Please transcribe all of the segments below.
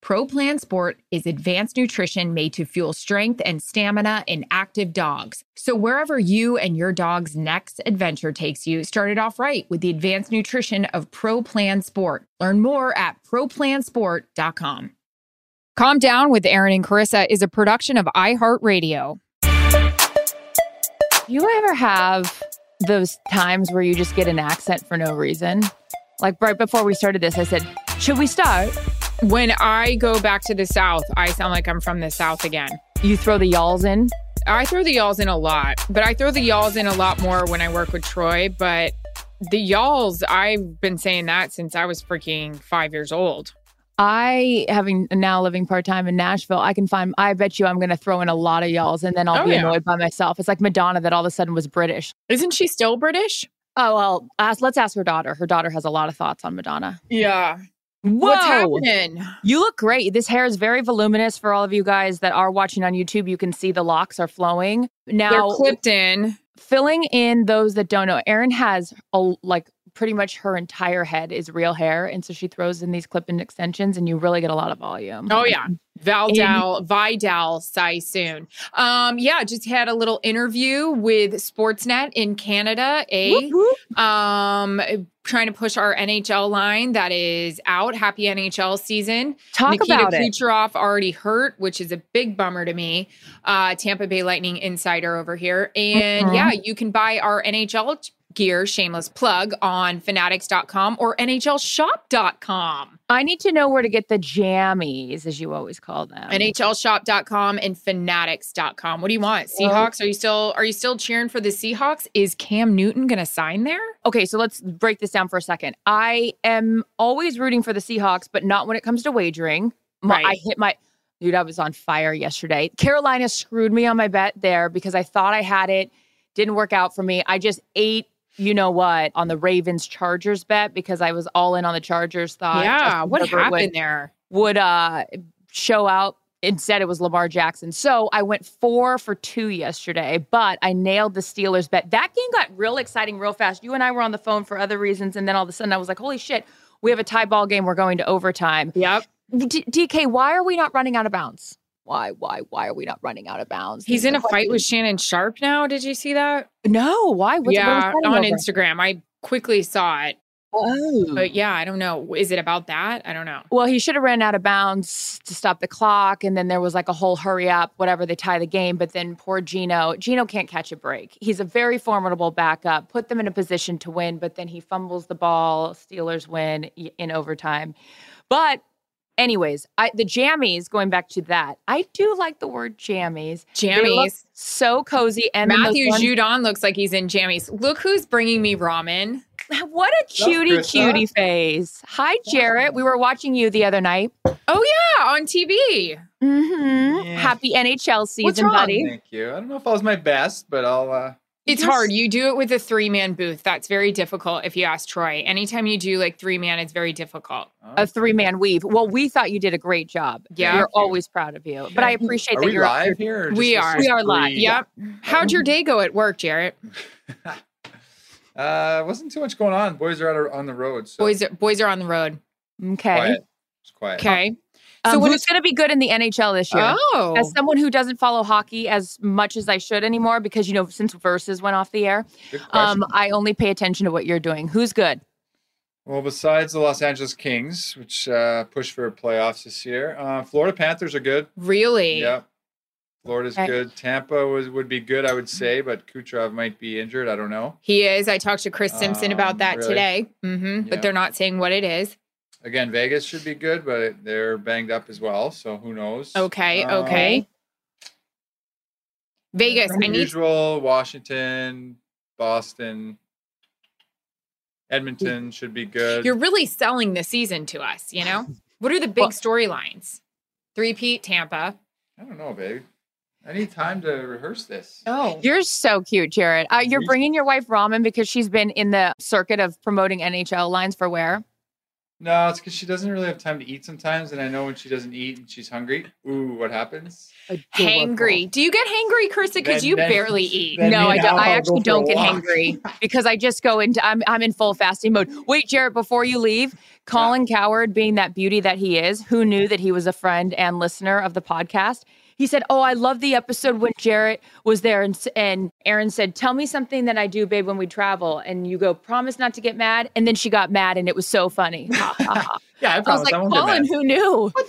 Pro Plan Sport is advanced nutrition made to fuel strength and stamina in active dogs. So, wherever you and your dog's next adventure takes you, start it off right with the advanced nutrition of Pro Plan Sport. Learn more at ProPlansport.com. Calm Down with Erin and Charissa is a production of iHeartRadio. You ever have those times where you just get an accent for no reason? Like right before we started this, I said, Should we start? When I go back to the South, I sound like I'm from the South again. You throw the y'alls in? I throw the y'alls in a lot, but I throw the y'alls in a lot more when I work with Troy. But the y'alls, I've been saying that since I was freaking five years old. I, having now living part time in Nashville, I can find, I bet you I'm going to throw in a lot of y'alls and then I'll Oh, be yeah. annoyed by myself. It's like Madonna that all of a sudden was British. Isn't she still British? Oh, well, ask, let's ask her daughter. Her daughter has a lot of thoughts on Madonna. Yeah. Whoa. What's happening? You look great. This hair is very voluminous for all of you guys that are watching on YouTube. You can see the locks are flowing. Now, They're clipped in. filling in those that don't know, Erin has a like pretty much her entire head is real hair, and so she throws in these clip-in extensions, and you really get a lot of volume. Oh yeah. Valdal, Vidal Sassoon. Um, yeah, just had a little interview with Sportsnet in Canada. A whoop. um trying to push our NHL line that is out. Happy NHL season. Talk Nikita about it. Kucherov already hurt, which is a big bummer to me. Uh, Tampa Bay Lightning insider over here. And Mhm. yeah, you can buy our NHL gear, shameless plug, on fanatics.com or NHLshop.com. I need to know where to get the jammies, as you always call them. NHLshop.com and fanatics.com. What do you want? Seahawks? Are you still are you still cheering for the Seahawks? Is Cam Newton gonna sign there? Okay, so let's break this down for a second. I am always rooting for the Seahawks, but not when it comes to wagering. My- Right. I hit my dude. I was on fire yesterday. Carolina screwed me on my bet there because I thought I had it. Didn't work out for me. I just ate. You know what? On the Ravens Chargers bet because I was all in on the Chargers. Thought yeah. Justin What Herbert happened would, there? would uh show out. Instead, it was Lamar Jackson. So I went four for two yesterday, but I nailed the Steelers bet. That game got real exciting real fast. You and I were on the phone for other reasons. And then all of a sudden, I was like, holy shit, we have a tie ball game. We're going to overtime. Yep. D- DK, why are we not running out of bounds? Why, why, why are we not running out of bounds? He's in a fight with. Shannon Sharpe now. Did you see that? No, why? What's, yeah, fighting on over? Instagram. I quickly saw it. Oh. But yeah, I don't know. Is it about that? I don't know. Well, he should have ran out of bounds to stop the clock. And then there was like a whole hurry up, whatever, they tie the game. But then poor Geno, Geno can't catch a break. He's a very formidable backup, put them in a position to win, but then he fumbles the ball. Steelers win in overtime. But, anyways, I, the jammies, going back to that, I do like the word jammies. They look Jammies. so cozy. And Matthew ones- Judon looks like he's in jammies. Look who's bringing me ramen. What a cutie, Krista. cutie face. Hi, Jarrett. We were watching you the other night. Oh yeah, on TV. Mm-hmm. Yeah. Happy NHL season, What's wrong? buddy. Thank you. I don't know if I was my best, but I'll uh, It's hard. You do it with a three man booth. That's very difficult if you ask Troy. Anytime you do like three man, it's very difficult. a three man weave. Well, we thought you did a great job. Yeah. we're always proud of you. But I appreciate Are that we you're live here? or We are. We are live. pre- Yep. How'd your day go at work, Jarrett? Uh, wasn't too much going on. Boys are out on the road. So Boys, are, boys are on the road. Okay. quiet. It's quiet. Okay. Um, So what who's is- going to be good in the NHL this year? Oh, As someone who doesn't follow hockey as much as I should anymore, because you know, since Versus went off the air, um, I only pay attention to what you're doing. Who's good? well, besides the Los Angeles Kings, which uh, push for playoffs this year, uh, Florida Panthers are good. really? Yeah. Florida's Okay. good. Tampa was would be good, I would say, but Kucherov might be injured. I don't know. He is. I talked to Chris Simpson about Um, that really? today. hmm Yeah. But they're not saying what it is. Again, Vegas should be good, but they're banged up as well. So who knows? Okay. Um, Okay. Vegas. I need. usual Washington, Boston, Edmonton should be good. You're really selling the season to us. You know. What are the big Well- storylines? Three-peat Tampa. I don't know, babe. I need time to rehearse this. Oh. You're so cute, Jarrett. Uh, you're bringing your wife ramen because she's been in the circuit of promoting NHL lines for where? No, it's because she doesn't really have time to eat sometimes, and I know when she doesn't eat and she's hungry. Ooh, what happens? Hangry. Do you get hangry, Krista? Because you then- barely eat. no, I, don't, I actually don't get walk. hangry because I just go into I'm I'm in full fasting mode. Wait, Jarrett, before you leave, Colin Cowherd, being that beauty that he is, who knew that he was a friend and listener of the podcast, he said, "Oh, I love the episode when Jarrett was there and and Erin said, "Tell me something that I do, babe, when we travel." And you go, "Promise not to get mad." And then she got mad, and it was so funny. Yeah, I I was like, I won't Colin, who knew? what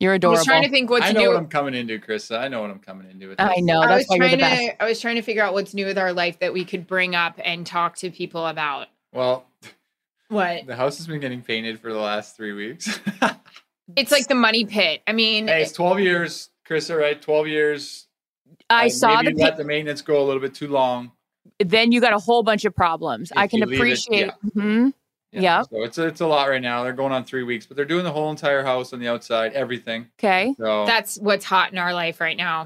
You're adorable. I was trying to think what I to know do. what I'm coming into, Krista. I know what I'm coming into. With I this. know. I was why you're the trying best. to I was trying to figure out what's new with our life that we could bring up and talk to people about. Well, What? the house has been getting painted for the last three weeks. It's like the money pit. I mean, hey, it's 12 years, Krista, right? 12 years. I Uh, saw the maybe pic- let the maintenance go a little bit too long. then you got a whole bunch of problems. I can you leave it, appreciate. yeah. Mhm. Yep. So it's a, it's a lot right now. They're going on three weeks, but they're doing the whole entire house on the outside, everything. Okay. So that's what's hot in our life right now.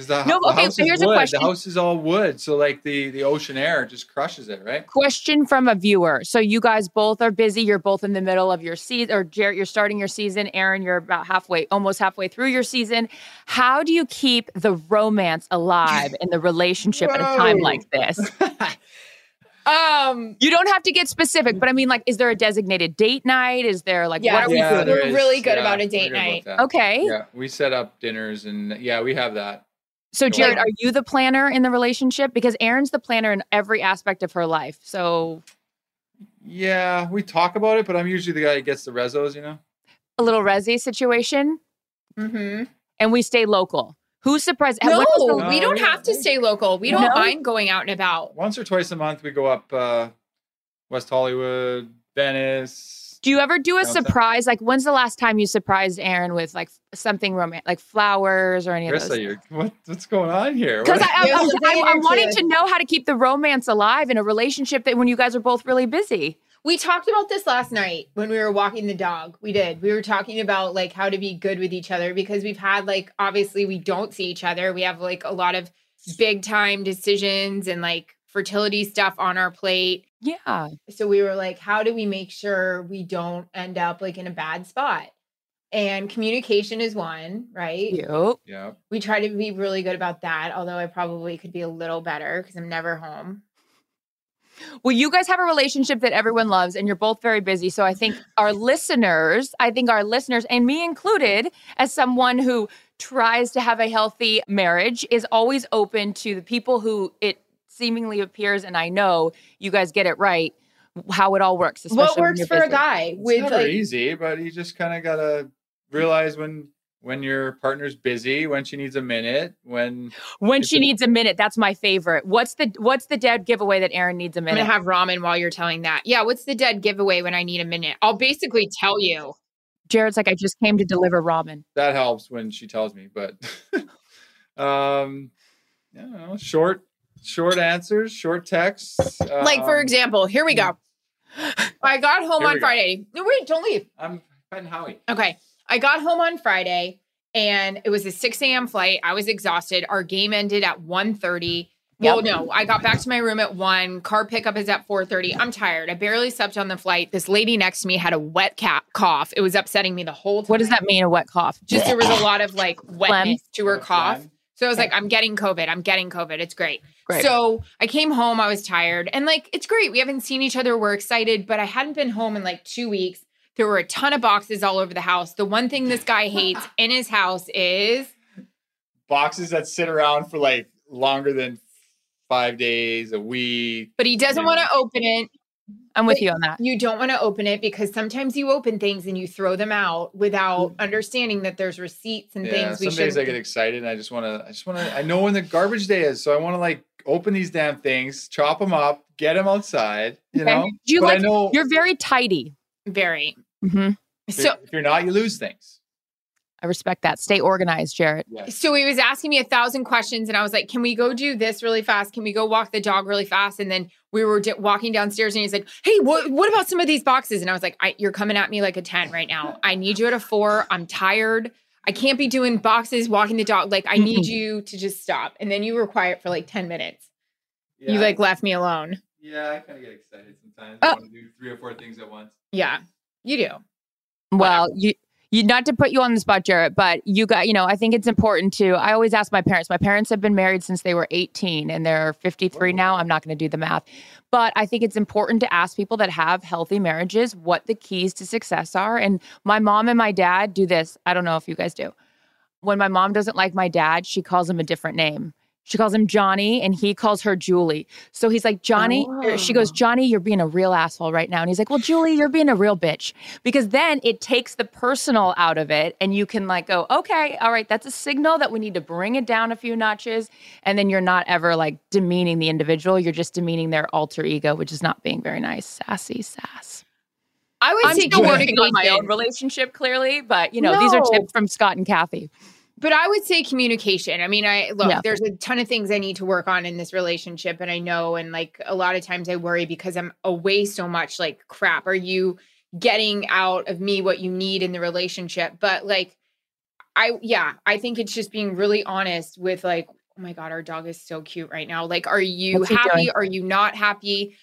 Because the, No, the okay, house so is here's a question. The house is all wood, so like the the ocean air just crushes it, right? Question from a viewer. So you guys both are busy. You're both in the middle of your season, or Jarrett, you're starting your season. Erin, you're about halfway, almost halfway through your season. How do you keep the romance alive in the relationship at a time like this? Um, You don't have to get specific, but I mean, like, is there a designated date night? Is there like Yeah. what are we yeah, doing? We're is. really good Yeah, about a date night. Okay. Yeah, we set up dinners and yeah, we have that. So, Jarrett, are you the planner in the relationship? Because Erin's the planner in every aspect of her life. So, Yeah, we talk about it, but I'm usually the guy that gets the rezos, you know. a little resi situation, Mm-hmm. and we stay local. Who's surprised? No, the- No, we don't yeah. have to stay local. We don't No? mind going out and about. Once or twice a month, we go up uh, West Hollywood, Venice. Do you ever do a Downtown. surprise? Like, when's the last time you surprised Erin with like something romantic, like flowers or any of Krista, those? you're, what, what's going on here? Because What- I, I'm, it's a I'm, I'm wanting to know how to keep the romance alive in a relationship that when you guys are both really busy. We talked about this last night when we were walking the dog. We did. We were talking about like how to be good with each other because we've had like obviously we don't see each other. We have like a lot of big time decisions and like fertility stuff on our plate. Yeah. So we were like, how do we make sure we don't end up like in a bad spot? And communication is one, right? Cute. yeah. We try to be really good about that, although I probably could be a little better because I'm never home. Well, you guys have a relationship that everyone loves, and you're both very busy. So I think our listeners, I think our listeners, and me included, as someone who tries to have a healthy marriage, is always open to the people who it seemingly appears, and I know you guys get it right, how it all works. What especially when works you're for a busy. guy It's with never like easy, but you just kind of gotta realize when when your partner's busy, when she needs a minute, when When she a- needs a minute, that's my favorite. What's the What's the dead giveaway that Erin needs a I'm minute? gonna have ramen while you're telling that. Yeah, what's the dead giveaway when I need a minute? I'll basically tell you. Jarrett's like, I just came to deliver ramen. that helps when she tells me. But um, I don't know, short short answers, short texts. like for um, example, here we go. I got home on go. Friday. No, wait, don't leave. I'm Ben Howie. Okay. I got home on Friday and it was a 6 a.m. flight. I was exhausted. Our game ended at 1.30 Well, no, I got back to my room at one. Car pickup is at 4:30. I'm tired. I barely slept on the flight. This lady next to me had a wet cat cough. It was upsetting me the whole time. What does that mean? A wet cough? Just there was a lot of like wetness to her Phlegm. So I was like, I'm getting COVID. I'm getting COVID. It's great. Great. So I came home. I was tired. And like, it's great. We haven't seen each other. We're excited, but I hadn't been home in like two weeks. There were a ton of boxes all over the house. The one thing this guy hates in his house is Boxes that sit around for like longer than five days, a week. but he doesn't want to open it. I'm with you on that. You don't want to open it because sometimes you open things and you throw them out without understanding that there's receipts and Yeah, things we some should days I get excited and I just want to, I just want to, I know when the garbage day is, so I want to like open these damn things, chop them up, get them outside, you Okay. know. Do you but like? I know You're very tidy. very. Mm-hmm. if, So if you're not, you lose things. I respect that. Stay organized, Jarrett. Yes. So he was asking me a thousand questions, and I was like, "Can we go do this really fast? Can we go walk the dog really fast?" And then we were di- walking downstairs, and he's like, "Hey, what what about some of these boxes?" And I was like, I, "You're coming at me like a ten right now. I need you at a four. I'm tired. I can't be doing boxes, walking the dog. Like, I need you to just stop." And then you were quiet for like ten minutes. Yeah. You like left me alone. yeah, I kind of get excited sometimes. Oh. I want to do three or four things at once. Yeah, you do. Well, you you not to put you on the spot, Jarrett, but you got you know I think it's important to. I always ask my parents. My parents have been married since they were 18, and they're 53 now. I'm not going to do the math, but I think it's important to ask people that have healthy marriages what the keys to success are. And my mom and my dad do this. I don't know if you guys do. When my mom doesn't like my dad, she calls him a different name. She calls him Johnny and he calls her Julie. So he's like, Johnny, or she goes, oh. Johnny, you're being a real asshole right now. And he's like, Well, Julie, you're being a real bitch. Because then it takes the personal out of it and you can like go, Okay, all right, that's a signal that we need to bring it down a few notches. And then you're not ever like demeaning the individual. You're just demeaning their alter ego, which is not being very nice. Sassy sass. I would I'm say still working on my own relationship, clearly, but you know, these are tips from Scott and Kathy. But I would say communication. I mean, I look, Yeah. there's a ton of things I need to work on in this relationship. And I know, and like a lot of times I worry because I'm away so much, like, crap, are you getting out of me what you need in the relationship? But like, I, yeah, I think it's just being really honest with like, oh my God, our dog is so cute right now. Like, are you What's happy? Are you not happy?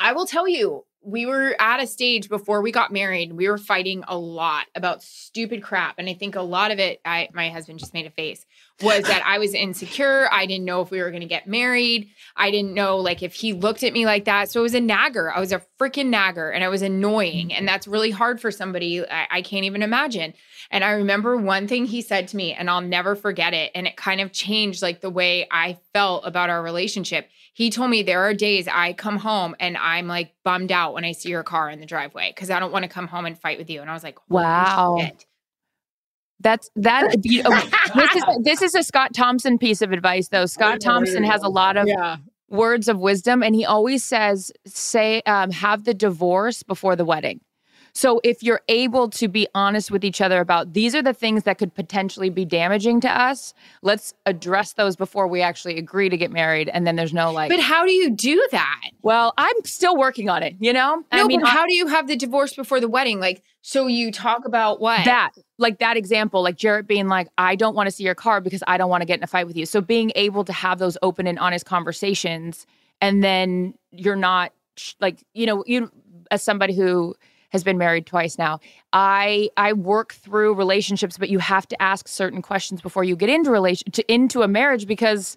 I will tell you, we were at a stage before we got married. We were fighting a lot about stupid crap. And I think a lot of it, I my husband just made a face, was that I was insecure. I didn't know if we were gonna get married. I didn't know like if he looked at me like that. So it was a nagger. I was a freaking nagger and I was annoying. And that's really hard for somebody. I, I can't even imagine. And I remember one thing he said to me, and I'll never forget it. And it kind of changed like the way I felt about our relationship. He told me there are days I come home and I'm like bummed out when I see your car in the driveway because I don't want to come home and fight with you. And I was like, Wow. shit." That's that. You know, this is this is a Scott Thompson piece of advice, though. Scott Thompson has a lot of Yeah. words of wisdom, and he always says, "Say, um, have the divorce before the wedding." So if you're able to be honest with each other about these are the things that could potentially be damaging to us, let's address those before we actually agree to get married. And then there's no like, But how do you do that? well, I'm still working on it. You know, No, I mean, but how do you have the divorce before the wedding? Like, so you talk about what? that like that example like jarrett being like i don't want to see your car because i don't want to get in a fight with you. So being able to have those open and honest conversations and then you're not like you know you as somebody who has been married twice now i i work through relationships but you have to ask certain questions before you get into relation to into a marriage because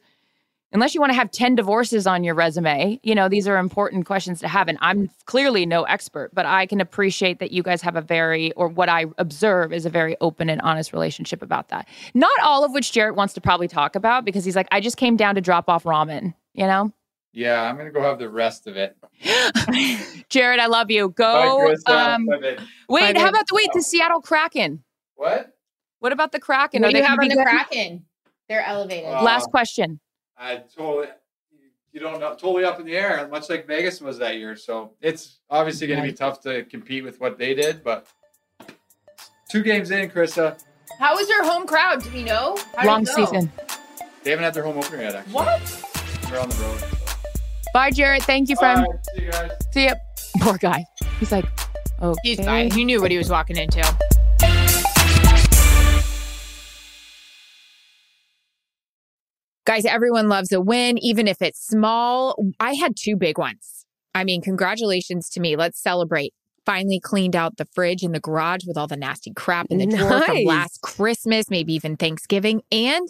unless you want to have 10 divorces on your resume you know these are important questions to have and i'm clearly no expert but i can appreciate that you guys have a very or what i observe is a very open and honest relationship about that not all of which jarrett wants to probably talk about because he's like i just came down to drop off ramen you know Yeah, I'm gonna go have the rest of it. jarrett i love you go Krista. um, Bye, wait Bye, how about the wait the seattle kraken What? what about the kraken What Are do you have on the Kraken? They're elevated. Uh, last question I totally, you don't know, totally up in the air, much like Vegas was that year. So it's obviously going to be tough to compete with what they did, but two games in, Krista, How was your home crowd? Do we know? How long season they haven't had their home opener yet. Actually, What? they're on the road. So. bye jarrett thank you friend All right, see you guys. see ya poor guy he's like oh He's fine. He knew what he was walking into. Guys, everyone loves a win, even if it's small. I had two big ones. I mean, congratulations to me. Let's celebrate. Finally cleaned out the fridge in the garage with all the nasty crap in the drawer from last Christmas, maybe even Thanksgiving. And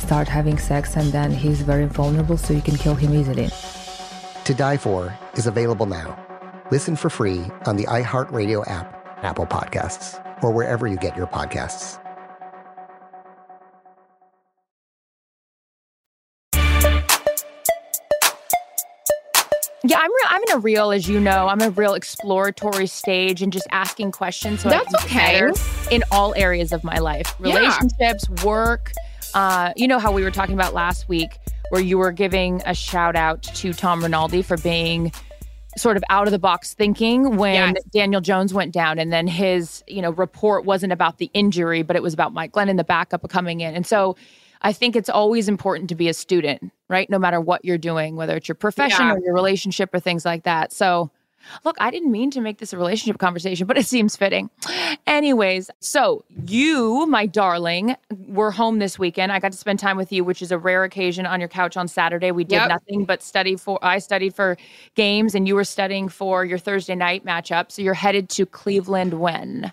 start having sex, and then he's very vulnerable, so you can kill him easily. To Die For is available now. Listen for free on the iHeartRadio app, Apple Podcasts, or wherever you get your podcasts. Yeah, I'm re- I'm in a real, as you know, I'm a real exploratory stage and just asking questions. So I That's can okay. in all areas of my life, Yeah. relationships, work. Uh, you know how we were talking about last week, where you were giving a shout out to Tom Rinaldi for being sort of out of the box thinking when Yes. Daniel Jones went down, and then his you know report wasn't about the injury, but it was about Mike Glennon, the backup coming in, and so. I think it's always important to be a student, right? No matter what you're doing, whether it's your profession Yeah. or your relationship or things like that. So, look, I didn't mean to make this a relationship conversation, but it seems fitting. Anyways, so you, my darling, were home this weekend. I got to spend time with you, which is a rare occasion on your couch on Saturday. We did Yep. nothing but study for, I studied for games and you were studying for your Thursday night matchup. So you're headed to Cleveland when?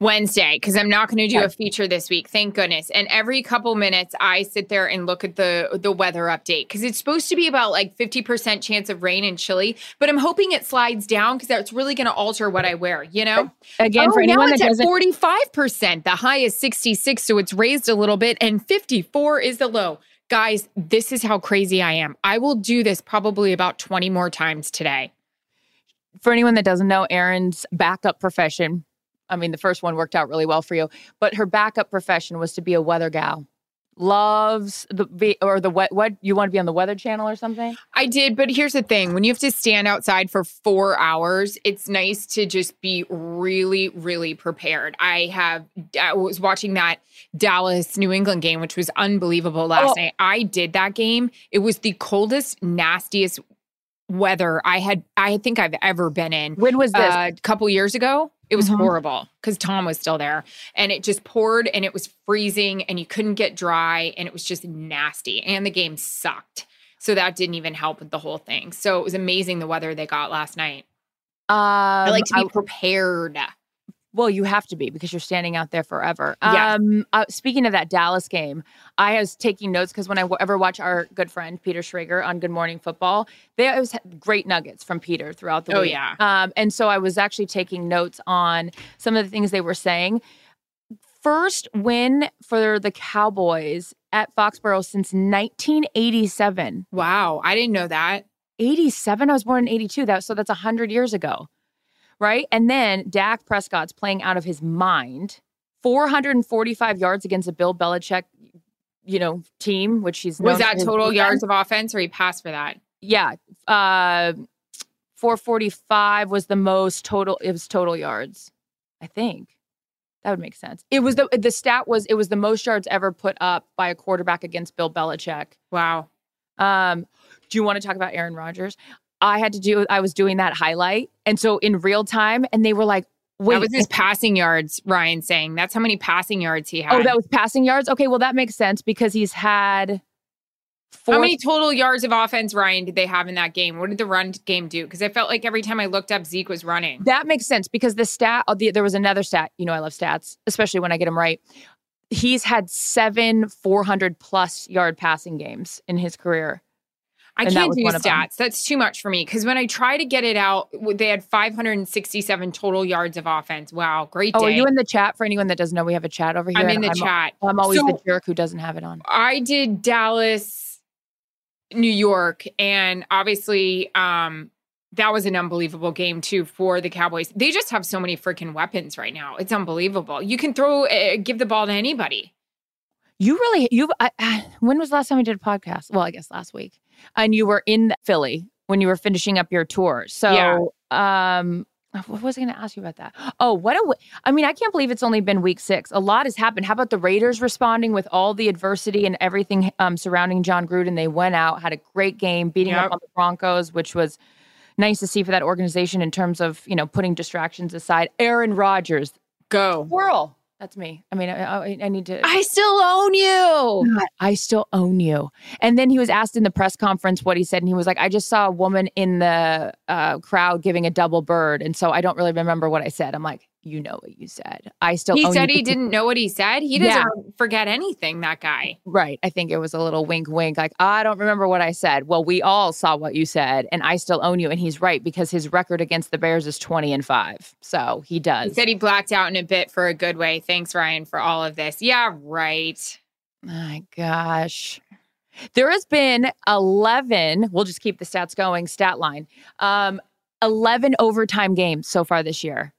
Wednesday because I'm not going to do a feature this week. Thank goodness. And every couple minutes, I sit there and look at the the weather update because it's supposed to be about like 50% chance of rain and chilly, but I'm hoping it slides down because that's really going to alter what I wear. You know. Again, oh, for anyone now that it's at doesn't 45%. The high is 66, so it's raised a little bit, and 54 is the low. Guys, this is how crazy I am. I will do this probably about 20 more times today. for anyone that doesn't know, Erin's backup profession, I mean, the first one worked out really well for you, but her backup profession was to be a weather gal. Loves the be- or the what? What you want to be on the Weather Channel or something? I did, but here's the thing: when you have to stand outside for four hours, it's nice to just be really, really prepared. I have. I was watching that Dallas New England game, which was unbelievable last Oh. night. I did that game. It was the coldest, nastiest weather I had I think I've ever been in. When was this? Uh, a couple years ago. It was Mhm. horrible because Tom was still there and it just poured and it was freezing and you couldn't get dry and it was just nasty and the game sucked. So that didn't even help with the whole thing. So it was amazing the weather they got last night. Um, I like to be I- prepared. Well, you have to be because you're standing out there forever. Yes. Um, uh, speaking of that Dallas game, I was taking notes because when I w- ever watch our good friend Peter Schrager on Good Morning Football, they always had great nuggets from Peter throughout the Oh, week. yeah. Um, and so I was actually taking notes on some of the things they were saying. First win for the Cowboys at Foxborough since 1987. Wow, I didn't know that. 87. I was born in 82. That so that's 100 years ago. Right? And then Dak Prescott's playing out of his mind. 445 yards against a Bill Belichick, you know, team, which he's Was that total defense. yards of offense or he passed for that? Yeah. Uh 445 was the most total it was total yards. I think. That would make sense. It was the the stat was it was the most yards ever put up by a quarterback against Bill Belichick. Wow. Um, do you want to talk about Aaron Rodgers? I had to do I was doing that highlight. And so in real time, and they were like, wait. that was his passing yards, Ryan saying. That's how many passing yards he had. oh, that was passing yards? Okay, well that makes sense because he's had four How many total yards of offense, Ryan, did they have in that game? What did the run game do? Because I felt like every time I looked up, Zeke was running. that makes sense because the stat oh, the, there was another stat. You know, I love stats, especially when I get them right. He's had seven 400 plus yard passing games in his career. I And can't do one of them. stats. That's too much for me. Because when I try to get it out, they had 567 total yards of offense. Wow, great day. Oh, are you in the chat? For anyone that doesn't know, we have a chat over here. I'm in the chat. I'm always So- the jerk who doesn't have it on. I did Dallas, New York, and obviously um, that was an unbelievable game too for the Cowboys. They just have so many freaking weapons right now. It's unbelievable. You can throw, uh, give the ball to anybody. You really you I, I- when was the last time we did a podcast? Well, I guess last week. And you were in Philly when you were finishing up your tour. So um what was I going to ask you about that? Oh, what a! w- I mean, I can't believe it's only been week six. A lot has happened. How about the Raiders responding with all the adversity and everything um, surrounding Jon Gruden? They went out, had a great game, beating Yep. up on the Broncos, which was nice to see for that organization in terms of you know putting distractions aside. Aaron Rodgers, Go. squirrel. That's me. I mean, I, I, need to. I still own you. God, I still own you. And then he was asked in the press conference what he said, and he was like, I just saw a woman in the uh, crowd giving a double bird. And so I don't really remember what I said. I'm like, you know what you said. I still He said he didn't know what he said. He doesn't Yeah. forget anything, that guy. Right. I think it was a little wink, wink, like, I don't remember what I said. Well, we all saw what you said, and I still own you. And he's right because his record against the Bears is 20 and 5. So he He does. said he blacked out in a bit for a good way. Thanks, Ryan, for all of this. Yeah, right. My gosh. There has been 11, we'll just keep the stats going, stat line. Um, 11 overtime games so far this year.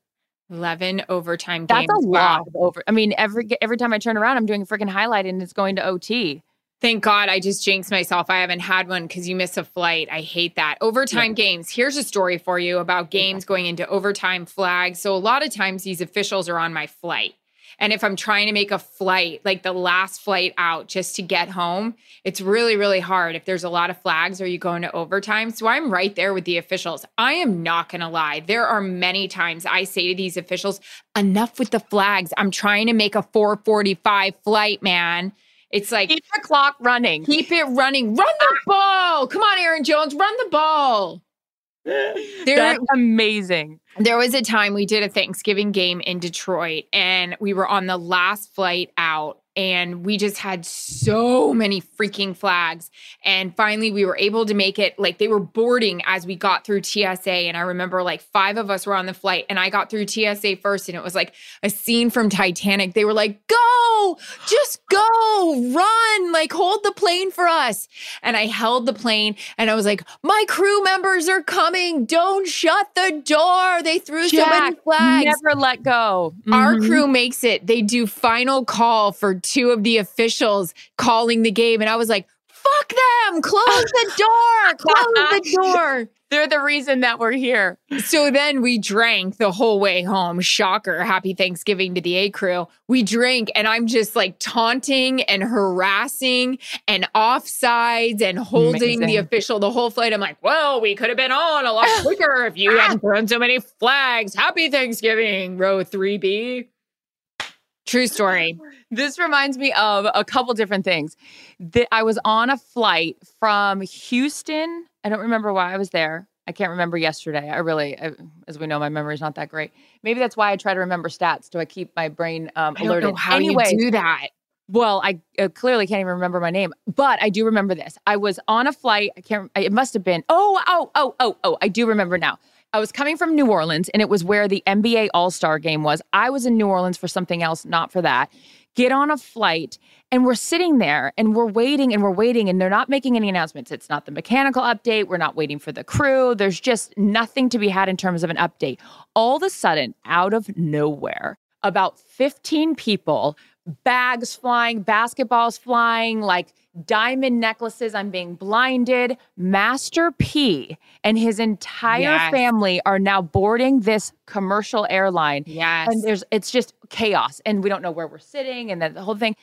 11 overtime That's games. a Wow. lot of over. I mean, every every time I turn around, I'm doing a freaking highlight and it's going to OT. Thank God I just jinxed myself. I haven't had one because you miss a flight. I hate that. Overtime games. Here's a story for you about games going into overtime flags. So, a lot of times these officials are on my flight. And if I'm trying to make a flight, like the last flight out just to get home, it's really, really hard if there's a lot of flags or you go into overtime. So I'm right there with the officials. I am not going to lie. There are many times I say to these officials, enough with the flags. I'm trying to make a 445 flight, man. It's like, Keep the clock running. Keep it running. Run the ball. Come on, Aaron Jones. Run the ball. There, That's amazing. there was a time we did a Thanksgiving game in Detroit and we were on the last flight out and we just had so many freaking flags. And finally, we were able to make it like they were boarding as we got through TSA. And I remember like five of us were on the flight and I got through TSA first and it was like a scene from Titanic. They were like, go, just go, run, like hold the plane for us. And I held the plane and I was like, my crew members are coming. Don't shut the door. They threw so many flags. Never let go. Our Mhm. crew makes it. They do final call for two of the officials calling the game. And I was like, Fuck them! Close the door! Close the door! They're the reason that we're here. So then we drank the whole way home. Shocker. Happy Thanksgiving to the A crew. We drink, and I'm just like taunting and harassing and offsides and holding the official the whole flight. I'm like, well, we could have been on a lot quicker if you ah. hadn't thrown so many flags. Happy Thanksgiving, row 3B. True story. This reminds me of a couple different things. That I was on a flight from Houston. I don't remember why I was there. I can't remember yesterday. I really, I, as we know, my memory is not that great. Maybe that's why I try to remember stats. Do I keep my brain um, I alerted? how anyway, you do that. Well, I uh, clearly can't even remember my name, but I do remember this. I was on a flight. I can't. It must have been. Oh, oh, oh, oh, oh. I do remember now. I was coming from New Orleans, and it was where the NBA All Star Game was. I was in New Orleans for something else, not for that. Get on a flight, and we're sitting there, and we're waiting, and we're waiting, and they're not making any announcements. It's not the mechanical update. We're not waiting for the crew. There's just nothing to be had in terms of an update. All of a sudden, out of nowhere, about 15 people bags flying, basketballs flying, like diamond necklaces. I'm being blinded. Master P and his entire Yes. family are now boarding this commercial airline. Yes. And there's it's just chaos. And we don't know where we're sitting and then the whole thing.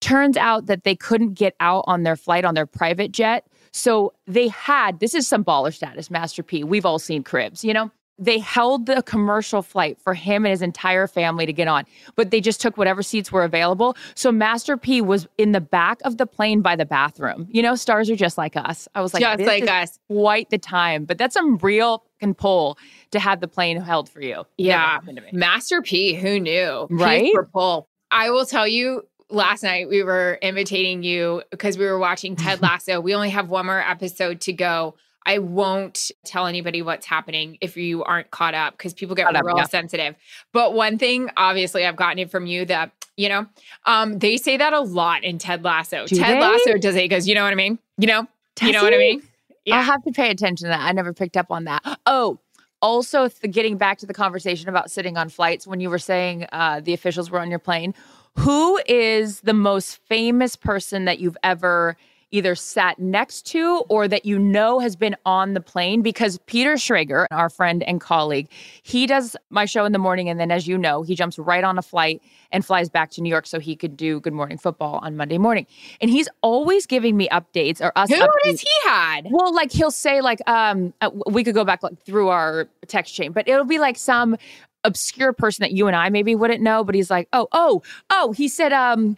Turns out that they couldn't get out on their flight on their private jet. So they had this is some baller status, Master P. We've all seen cribs, you know? They held the commercial flight for him and his entire family to get on, but they just took whatever seats were available. So Master P was in the back of the plane by the bathroom. You know, stars are just like us. I was like, Just like us. Quite the time, but that's some real can pull to have the plane held for you. Yeah. happened to me. Master P, who knew? Right? pull. I will tell you, last night we were imitating you because we were watching Ted Lasso. we only have one more episode to go. I won't tell anybody what's happening if you aren't caught up because people get Caught up, real yeah. sensitive. But one thing, obviously, I've gotten it from you that, you know, um, they say that a lot in Ted Lasso. Do Ted they? Lasso does it because you know what I mean? You know? you Does know what I mean? Yeah. I'll have to pay attention to that. I never picked up on that. Oh, also th- getting back to the conversation about sitting on flights when you were saying uh, the officials were on your plane. Who is the most famous person that you've ever either sat next to or that you know has been on the plane? Because Peter Schrager, our friend and colleague, he does my show in the morning. And then, as you know, he jumps right on a flight and flies back to New York so he could do Good Morning Football on Monday morning. And he's always giving me updates or us Who updates. does he had? Well, like he'll say, like, um, uh, we could go back like through our text chain, but it'll be like some obscure person that you and I maybe wouldn't know. But he's like, oh, oh, oh, he said, um,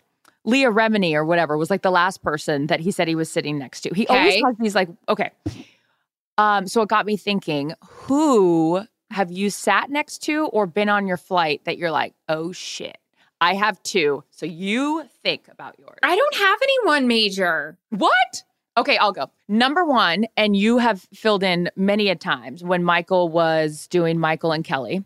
Leah Remini or whatever was like the last person that he said he was sitting next to. He always Okay. has these like, okay. Um, so it got me thinking, who have you sat next to or been on your flight that you're like, oh shit? I have two. So you think about yours. I don't have anyone major. What? Okay, I'll go. Number one, and you have filled in many a times when Michael was doing Michael and Kelly.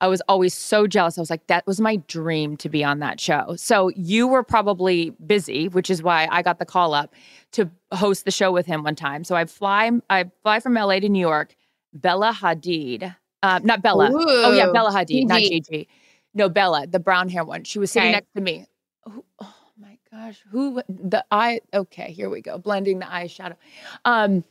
I was always so jealous. I was like, that was my dream to be on that show. So you were probably busy, which is why I got the call up to host the show with him one time. So I fly, I fly from LA to New York. Bella Hadid, uh, not Bella. Oh yeah, Bella Hadid, not Gigi. Gigi. No, Bella, the brown hair one. She was sitting Okay. next to me. Who- Oh my gosh, who the eye? Okay, here we go, blending the eyeshadow. Um,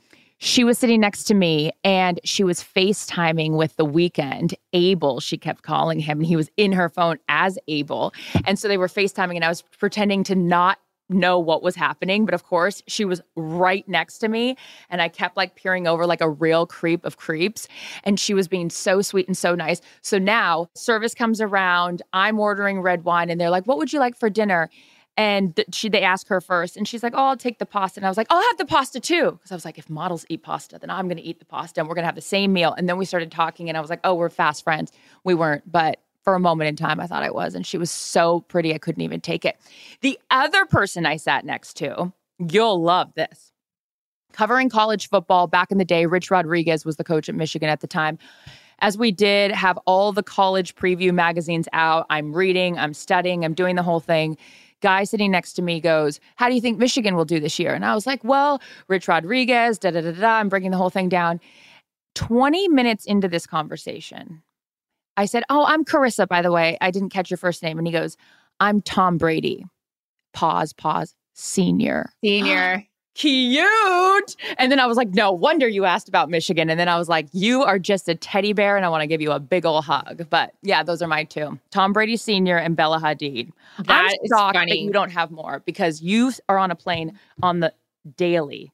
she was sitting next to me and she was FaceTiming with the Weeknd. Abel, she kept calling him, and he was in her phone as Abel. And so they were FaceTiming, and I was pretending to not know what was happening. But of course, she was right next to me. And I kept like peering over like a real creep of creeps. And she was being so sweet and so nice. So now service comes around. I'm ordering red wine, and they're like, What would you like for dinner? And th- she, they ask her first, and she's like, "Oh, I'll take the pasta." And I was like, "I'll have the pasta too," because I was like, "If models eat pasta, then I'm going to eat the pasta, and we're going to have the same meal." And then we started talking, and I was like, "Oh, we're fast friends." We weren't, but for a moment in time, I thought I was, and she was so pretty, I couldn't even take it. The other person I sat next to, you'll love this. Covering college football back in the day, Rich Rodriguez was the coach at Michigan at the time as we did have all the college preview magazines out, I'm reading, I'm studying, I'm doing the whole thing. Guy sitting next to me goes, How do you think Michigan will do this year? And I was like, Well, Rich Rodriguez, da da da da. I'm breaking the whole thing down. 20 minutes into this conversation, I said, Oh, I'm Charissa, by the way. I didn't catch your first name. And he goes, I'm Tom Brady. Pause, pause, senior. Senior. cute. And then I was like, no wonder you asked about Michigan. And then I was like, you are just a teddy bear and I want to give you a big old hug. But yeah, those are my two Tom Brady Sr. and Bella Hadid. That I'm shocked funny. that you don't have more because you are on a plane on the daily.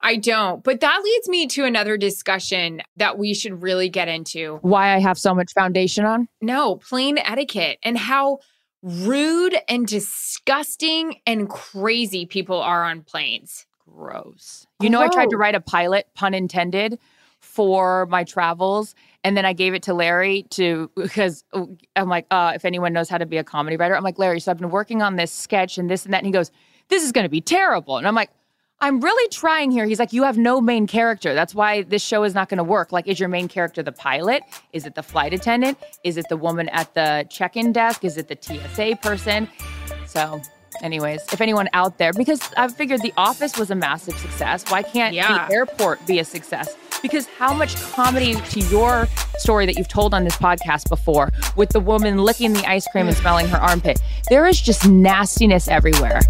I don't. But that leads me to another discussion that we should really get into. Why I have so much foundation on? No, plane etiquette and how rude and disgusting and crazy people are on planes. Gross. You know, I tried to write a pilot, pun intended, for my travels. And then I gave it to Larry to because I'm like, uh, if anyone knows how to be a comedy writer, I'm like, Larry, so I've been working on this sketch and this and that. And he goes, This is gonna be terrible. And I'm like, I'm really trying here. He's like, You have no main character. That's why this show is not gonna work. Like, is your main character the pilot? Is it the flight attendant? Is it the woman at the check-in desk? Is it the TSA person? So Anyways, if anyone out there, because I figured The Office was a massive success, why can't Yeah. the airport be a success? Because how much comedy to your story that you've told on this podcast before, with the woman licking the ice cream and smelling her armpit, there is just nastiness everywhere.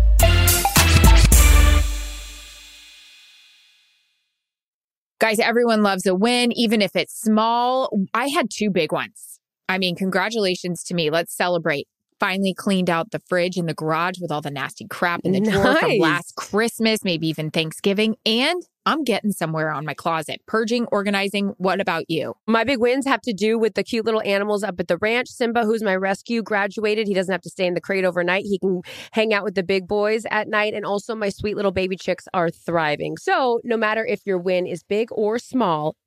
Guys, everyone loves a win, even if it's small. I had two big ones. I mean, congratulations to me. Let's celebrate. Finally cleaned out the fridge in the garage with all the nasty crap in the drawer from last Christmas, maybe even Thanksgiving. And I'm getting somewhere on my closet. Purging, organizing. What about you? My big wins have to do with the cute little animals up at the ranch. Simba, who's my rescue, graduated. He doesn't have to stay in the crate overnight. He can hang out with the big boys at night. And also, my sweet little baby chicks are thriving. So, no matter if your win is big or small,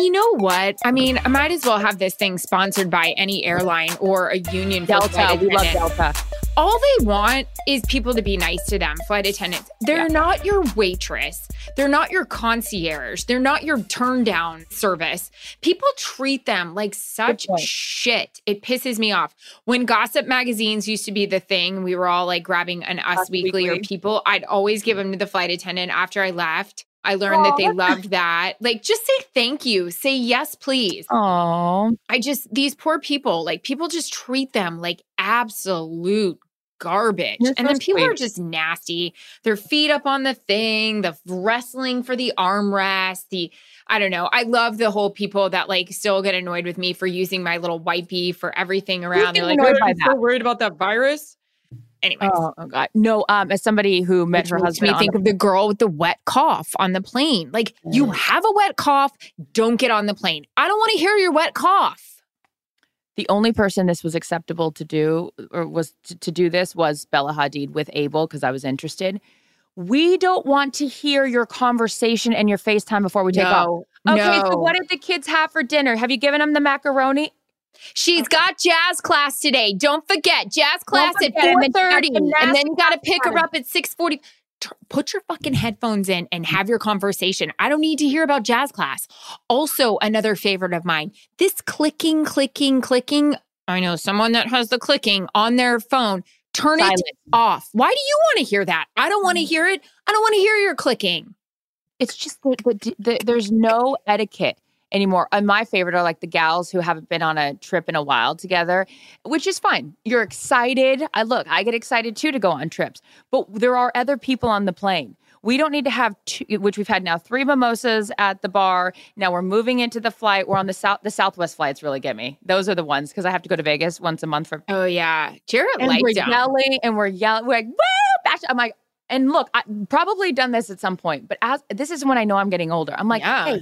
You know what? I mean, I might as well have this thing sponsored by any airline or a union. Delta, we love. Delta. All they want is people to be nice to them, flight attendants. They're not your waitress. They're not your concierge. They're not your turn down service. People treat them like such shit. It pisses me off. When gossip magazines used to be the thing, we were all like grabbing an Us, Us Weekly, or People. I'd always give them to the flight attendant after I left. I learned that they loved that. Like, just say thank you. Say yes, please. Oh, I just, these poor people, like, people just treat them like absolute garbage. You're and so then people are just nasty. Their feet up on the thing, the wrestling for the armrest, the, I don't know. I love the whole people that like still get annoyed with me for using my little wipey for everything around. They're like, annoyed "Oh, by I'm so worried about that virus. Anyways. oh, oh God. No, um, as somebody who met Which her husband, me think of the girl with the wet cough on the plane. Like, you Mm. have a wet cough, don't get on the plane. I don't want to hear your wet cough. the only person this was acceptable to do or was to, to do this was Bella Hadid with Abel because I was interested. We don't want to hear your conversation and your FaceTime before we take off. no, Okay, so what did the kids have for dinner? Have you given them the macaroni? She's got jazz class today. Don't forget jazz class at forget, and four then she got thirty, and then you got to pick her up at six forty. Put your fucking headphones in and have your conversation. I don't need to hear about jazz class. Also, another favorite of mine: this clicking, clicking, clicking. I know someone that has the clicking on their phone. Turn Silent. it off. Why do you want to hear that? I don't want to mm. hear it. I don't want to hear your clicking. It's just that the, the, there's no etiquette anymore. And my favorite are like the gals who haven't been on a trip in a while together, which is fine. You're excited. I look, I get excited too to go on trips, but there are other people on the plane. We don't need to have two, which we've had now three mimosas at the bar. Now we're moving into the flight. We're on the south, the Southwest flights really get me. Those are the ones because I have to go to Vegas once a month for Oh yeah, Jarrett and we're them. yelling and we're yelling. We're like, woo! Back. I'm like, and look, I probably done this at some point, but as this is when I know I'm getting older. I'm like, Yeah. hey,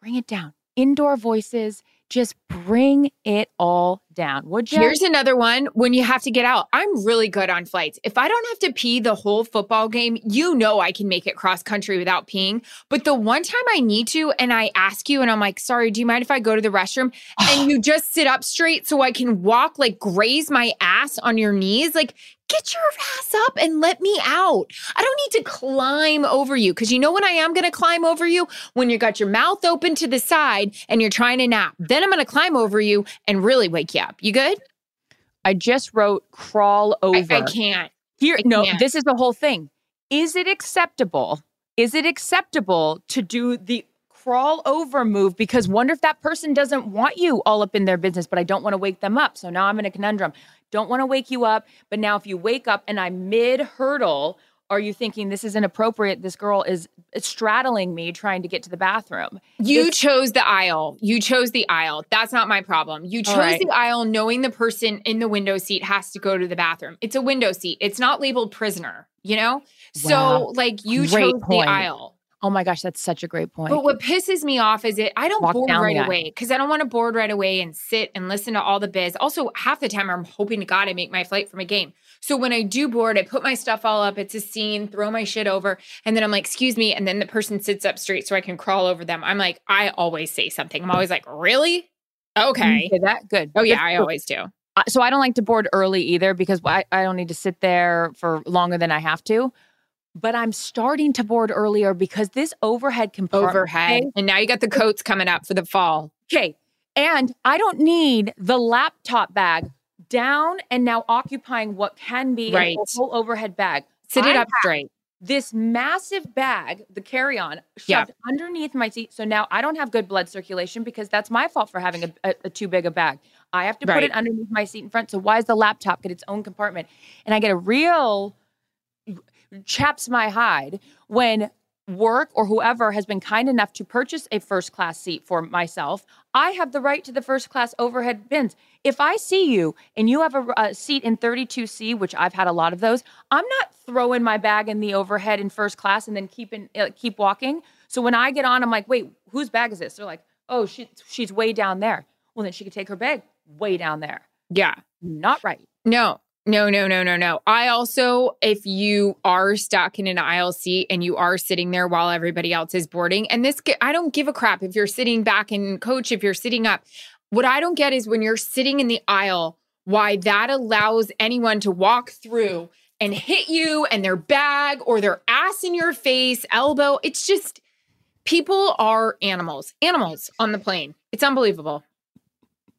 bring it down. Indoor voices, just bring it all down. Would you? Here's another one when you have to get out. I'm really good on flights. If I don't have to pee the whole football game, you know I can make it cross country without peeing. But the one time I need to, and I ask you, and I'm like, sorry, do you mind if I go to the restroom? And you just sit up straight so I can walk, like graze my ass on your knees. Like, get your ass up and let me out. I don't need to climb over you because you know when I am going to climb over you? When you got your mouth open to the side and you're trying to nap. Then I'm going to climb over you and really wake you up. You good? I just wrote crawl I, over. I can't. Here, I no, can't. this is the whole thing. Is it acceptable? Is it acceptable to do the crawl over move? Because wonder if that person doesn't want you all up in their business, but I don't want to wake them up. So now I'm in a conundrum. Don't want to wake you up, but now if you wake up and I'm mid hurdle, are you thinking this is inappropriate? This girl is straddling me trying to get to the bathroom. You This- chose the aisle. You chose the aisle. That's not my problem. You chose right. the aisle knowing the person in the window seat has to go to the bathroom. It's a window seat. It's not labeled prisoner, you know? So, like, you Great chose point. the aisle. Oh my gosh, that's such a great point. But what pisses me off is it I don't Walk board right away because I don't want to board right away and sit and listen to all the biz. Also, half the time I'm hoping to God I make my flight from a game. So when I do board, I put my stuff all up. It's a scene, throw my shit over, and then I'm like, excuse me. And then the person sits up straight so I can crawl over them. I'm like, I always say something. I'm always like, really? Okay. That good. Oh, yeah, I always do. Uh, so I don't like to board early either because I, I don't need to sit there for longer than I have to. But I'm starting to board earlier because this overhead compartment. Overhead. And now you got the coats coming up for the fall. Okay. And I don't need the laptop bag down and now occupying what can be a whole overhead bag. Sit it I up straight. This massive bag, the carry on, shoved Yeah. underneath my seat. So now I don't have good blood circulation because that's my fault for having a, a, a too big a bag. I have to put it underneath my seat in front. So why is the laptop get its own compartment? And I get a real chaps my hide when work or whoever has been kind enough to purchase a first class seat for myself, I have the right to the first class overhead bins. If I see you and you have a, a seat in 32C, which I've had a lot of those, I'm not throwing my bag in the overhead in first class and then keeping uh, keep walking. So when I get on, I'm like, wait, whose bag is this? They're like, oh, she, she's way down there. Well, then she could take her bag way down there. Yeah. Not right. No, no, no, no, no, no. I also, if you are stuck in an aisle seat and you are sitting there while everybody else is boarding, and this, I don't give a crap if you're sitting back in coach, if you're sitting up. What I don't get is when you're sitting in the aisle, why that allows anyone to walk through and hit you and their bag or their ass in your face, elbow. It's just, people are animals, animals on the plane. It's unbelievable.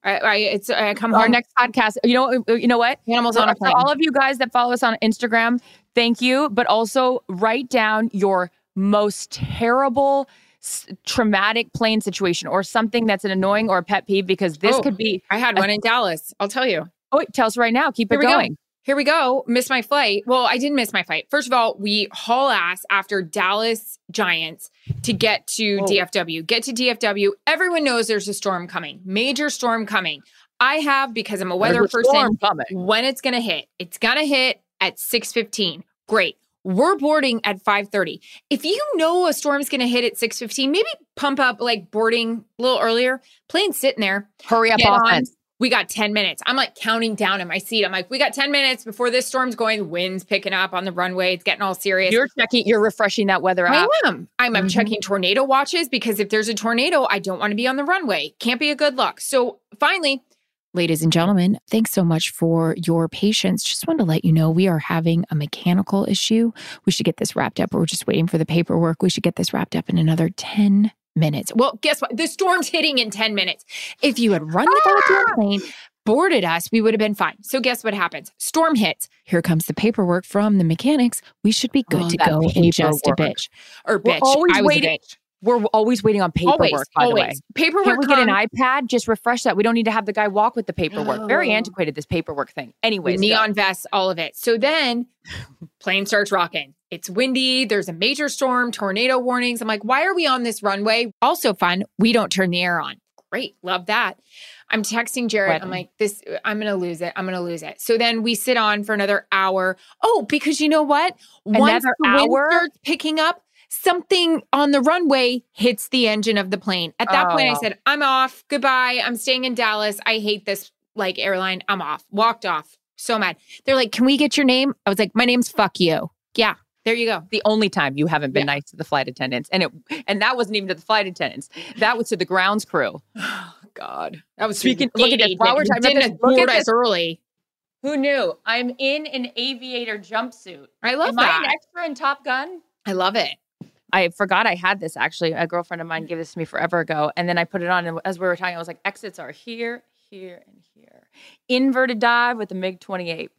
I, I it's I come Our next podcast, you know, uh, you know what? Animals on a plane. all of you guys that follow us on Instagram, thank you. But also write down your most terrible s- traumatic plane situation or something that's an annoying or a pet peeve because this Oh, could be I had one in Dallas. I'll tell you. oh tell us right now keep Here it going. go. Here we go. Missed my flight. Well, I didn't miss my flight. First of all, we haul ass after Dallas Giants to get to Oh. DFW. Get to DFW. Everyone knows there's a storm coming, major storm coming. I have because I'm a weather a person. When it's gonna hit, it's gonna hit at 6:15. Great. We're boarding at 5:30. If you know a storm's gonna hit at 6:15, maybe pump up like boarding a little earlier. Plane's sitting there. hurry up Get on. We got 10 minutes. I'm like counting down in my seat. I'm like, we got 10 minutes before this storm's going. The wind's picking up on the runway. It's getting all serious. you're checking you're refreshing that weather I am. I'm, I'm Mhm. checking tornado watches because if there's a tornado, I don't want to be on the runway. Can't be a good look. So finally, ladies and gentlemen, thanks so much for your patience. Just wanted to let you know we are having a mechanical issue. We should get this wrapped up. We're just waiting for the paperwork. We should get this wrapped up in another 10 minutes. Well, guess what? The storm's hitting in 10 minutes. If you had run the goddamn ah! plane, boarded us, we would have been fine. So guess what happens? Storm hits. Here comes the paperwork from the mechanics. We should be good Oh, to go in just a bitch. Or We're bitch. always I was waiting- a bitch. We're always waiting on paperwork always, by always. the way Paperwork. Can't we get an iPad? Just refresh that. We don't need to have the guy walk with the paperwork. Very oh. antiquated, this paperwork thing. Anyways, go. neon vests, all of it. So then plane starts rocking. It's windy. There's a major storm, tornado warnings. I'm like, why are we on this runway? Also fun. We don't turn the air on. Great. Love that. I'm texting Jarrett. I'm like, this, I'm going to lose it. I'm going to lose it. So then we sit on for another hour. Oh, because you know what? Once Another the wind hour? starts picking up, something on the runway hits the engine of the plane. At that point, I Oh. said, I'm off. Goodbye. I'm staying in Dallas. I hate this like airline. I'm off. Walked off. So mad. They're like, "Can we get your name?" I was like, "My name's fuck you." Yeah, there you go. the only time you haven't been Yeah. nice to the flight attendants, and it and that wasn't even to the flight attendants. That was to the grounds crew. Oh God, that was Speaking- look at this. While we're talking about didn't look at this. early. Who knew? I'm in an aviator jumpsuit. I love Am I an extra in Top Gun? I love it. I forgot I had this actually. A girlfriend of mine mm. gave this to me forever ago, and then I put it on. And as we were talking, I was like, exits are here, here, and here. Inverted dive with the MiG 28.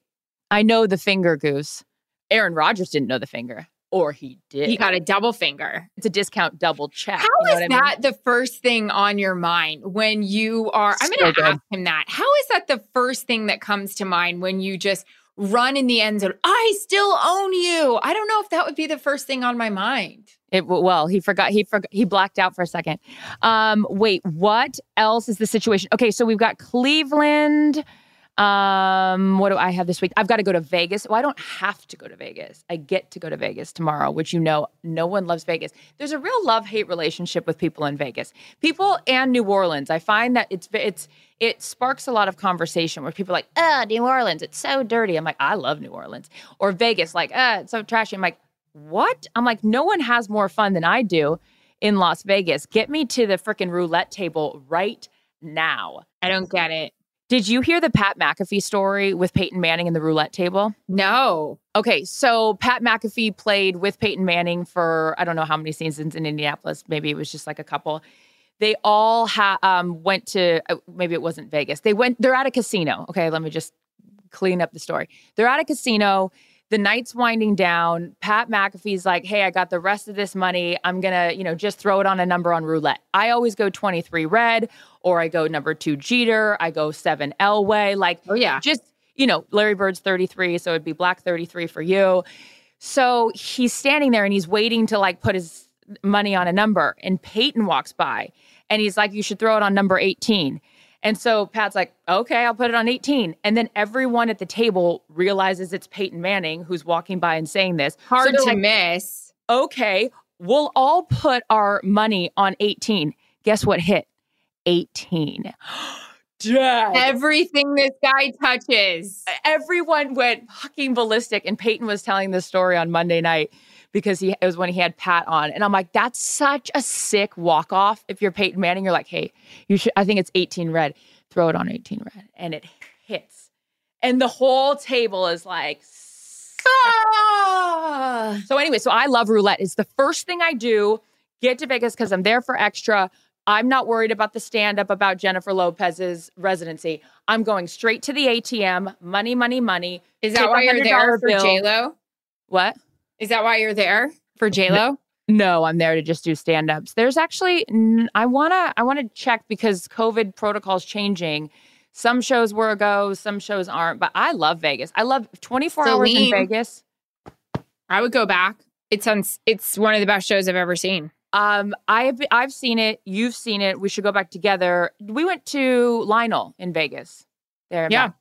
I know the finger goose. Aaron Rodgers didn't know the finger, or he did. He got a double finger. it's a discount double check. How you know is what I mean? that the first thing on your mind when you are? I'm So going to ask him that. How is that the first thing that comes to mind when you just run in the end zone? I still own you. I don't know if that would be the first thing on my mind. It well, he forgot. He forgot. He blacked out for a second. Um, wait, what else is the situation? Okay, so we've got Cleveland. Um, what do I have this week? I've got to go to Vegas. Well, I don't have to go to Vegas. I get to go to Vegas tomorrow, which you know, no one loves Vegas. There's a real love hate relationship with people in Vegas, people and New Orleans. I find that it's it's it sparks a lot of conversation where people are like, "Ah, New Orleans, it's so dirty." I'm like, I love New Orleans, or Vegas, like, "Ah, it's so trashy." I'm like, what? I'm like, no one has more fun than I do in Las Vegas. Get me to the freaking roulette table right now. I don't get it. Did you hear the Pat McAfee story with Peyton Manning and the roulette table? No. Okay, so Pat McAfee played with Peyton Manning for I don't know how many seasons in Indianapolis. Maybe it was just like a couple. They all ha- um, went to uh, maybe it wasn't Vegas. They went. They're at a casino. Okay, let me just clean up the story. They're at a casino. The night's winding down. Pat McAfee's like, "Hey, I got the rest of this money. I'm gonna, you know, just throw it on a number on roulette. I always go 23 red, or I go number two Jeter. I go seven Elway. Like, Oh yeah. just you know larry bird's 33 so it'd be black 33 for you so he's standing there and he's waiting to like put his money on a number and peyton walks by and he's like you should throw it on number 18 and so pat's like okay i'll put it on 18 and then everyone at the table realizes it's peyton manning who's walking by and saying this Hard they're to like, miss. okay we'll all put our money on 18 guess what hit 18 Dad Everything this guy touches. everyone went fucking ballistic. And Peyton was telling this story on Monday night because he it was when he had Pat on. And I'm like, that's such a sick walk off. If you're Peyton Manning, you're like, hey, you should I think it's 18 red. Throw it on 18 red. And it hits. And the whole table is like Ah! so anyway, so I love roulette. It's the first thing I do. Get to Vegas because I'm there for extra. I'm not worried about the stand up about Jennifer Lopez's residency. I'm going straight to the ATM. Money, money, money. Is that why you're there $100 for. J Lo? What? Is that why you're there for J Lo? No, I'm there to just do stand-ups. There's actually I want to I want to check because COVID protocols changing. Some shows were a go, some shows aren't, but I love Vegas. I love 24 hours in Vegas. I would go back. It sounds it's one of the best shows I've ever seen. Um, I've I've seen it. You've seen it. We should go back together. We went to Lionel in Vegas. There, Yeah. Matt.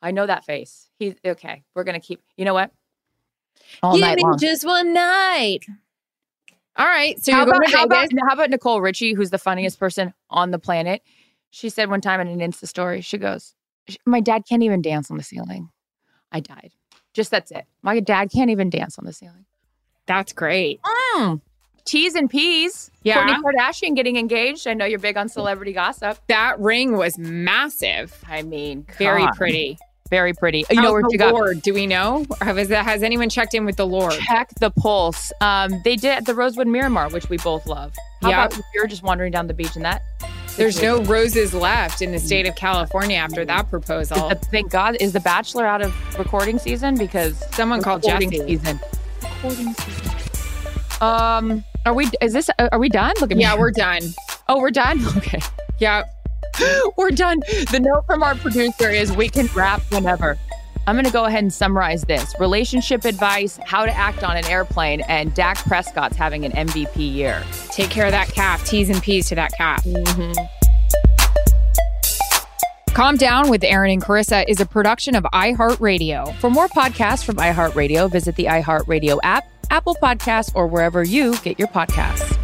I know that face. He's okay. We're gonna keep. You know what? All Give night me long. just one night. All right. So how, you're going about, to how, Vegas. about, how about Nicole Richie, who's the funniest person on the planet? She said one time in an Insta story, she goes, "My dad can't even dance on the ceiling." I died. Just that's it. My dad can't even dance on the ceiling. That's great. Mm. T's and P's. Yeah. Kourtney Kardashian getting engaged. I know you're big on celebrity gossip. That ring was massive. I mean, Very pretty. Very pretty. You know where the she got Lord? Do we know? Or Have, has anyone checked in with the Lord? check the pulse. Um, they did at the Rosewood Miramar, which we both love. How Yeah. about you're just wandering down the beach and that? There's no roses left in the state of California after that proposal. Uh, Thank God. Is The Bachelor out of recording season? Because Someone called recording Jesse. season. Recording season. Um, are we? Is this? uh, Are we done? Look at me. Yeah, we're done. Oh, we're done. Okay, Yeah. we're done. The note from our producer is we can wrap whenever. I'm going to go ahead and summarize this: relationship advice, how to act on an airplane, and Dak Prescott's having an MVP year. Take care of that calf. T's and P's to that calf. Mm-hmm. Calm Down with Erin and Charissa is a production of iHeartRadio. For more podcasts from iHeartRadio, visit the iHeartRadio app, Apple Podcasts, or wherever you get your podcasts.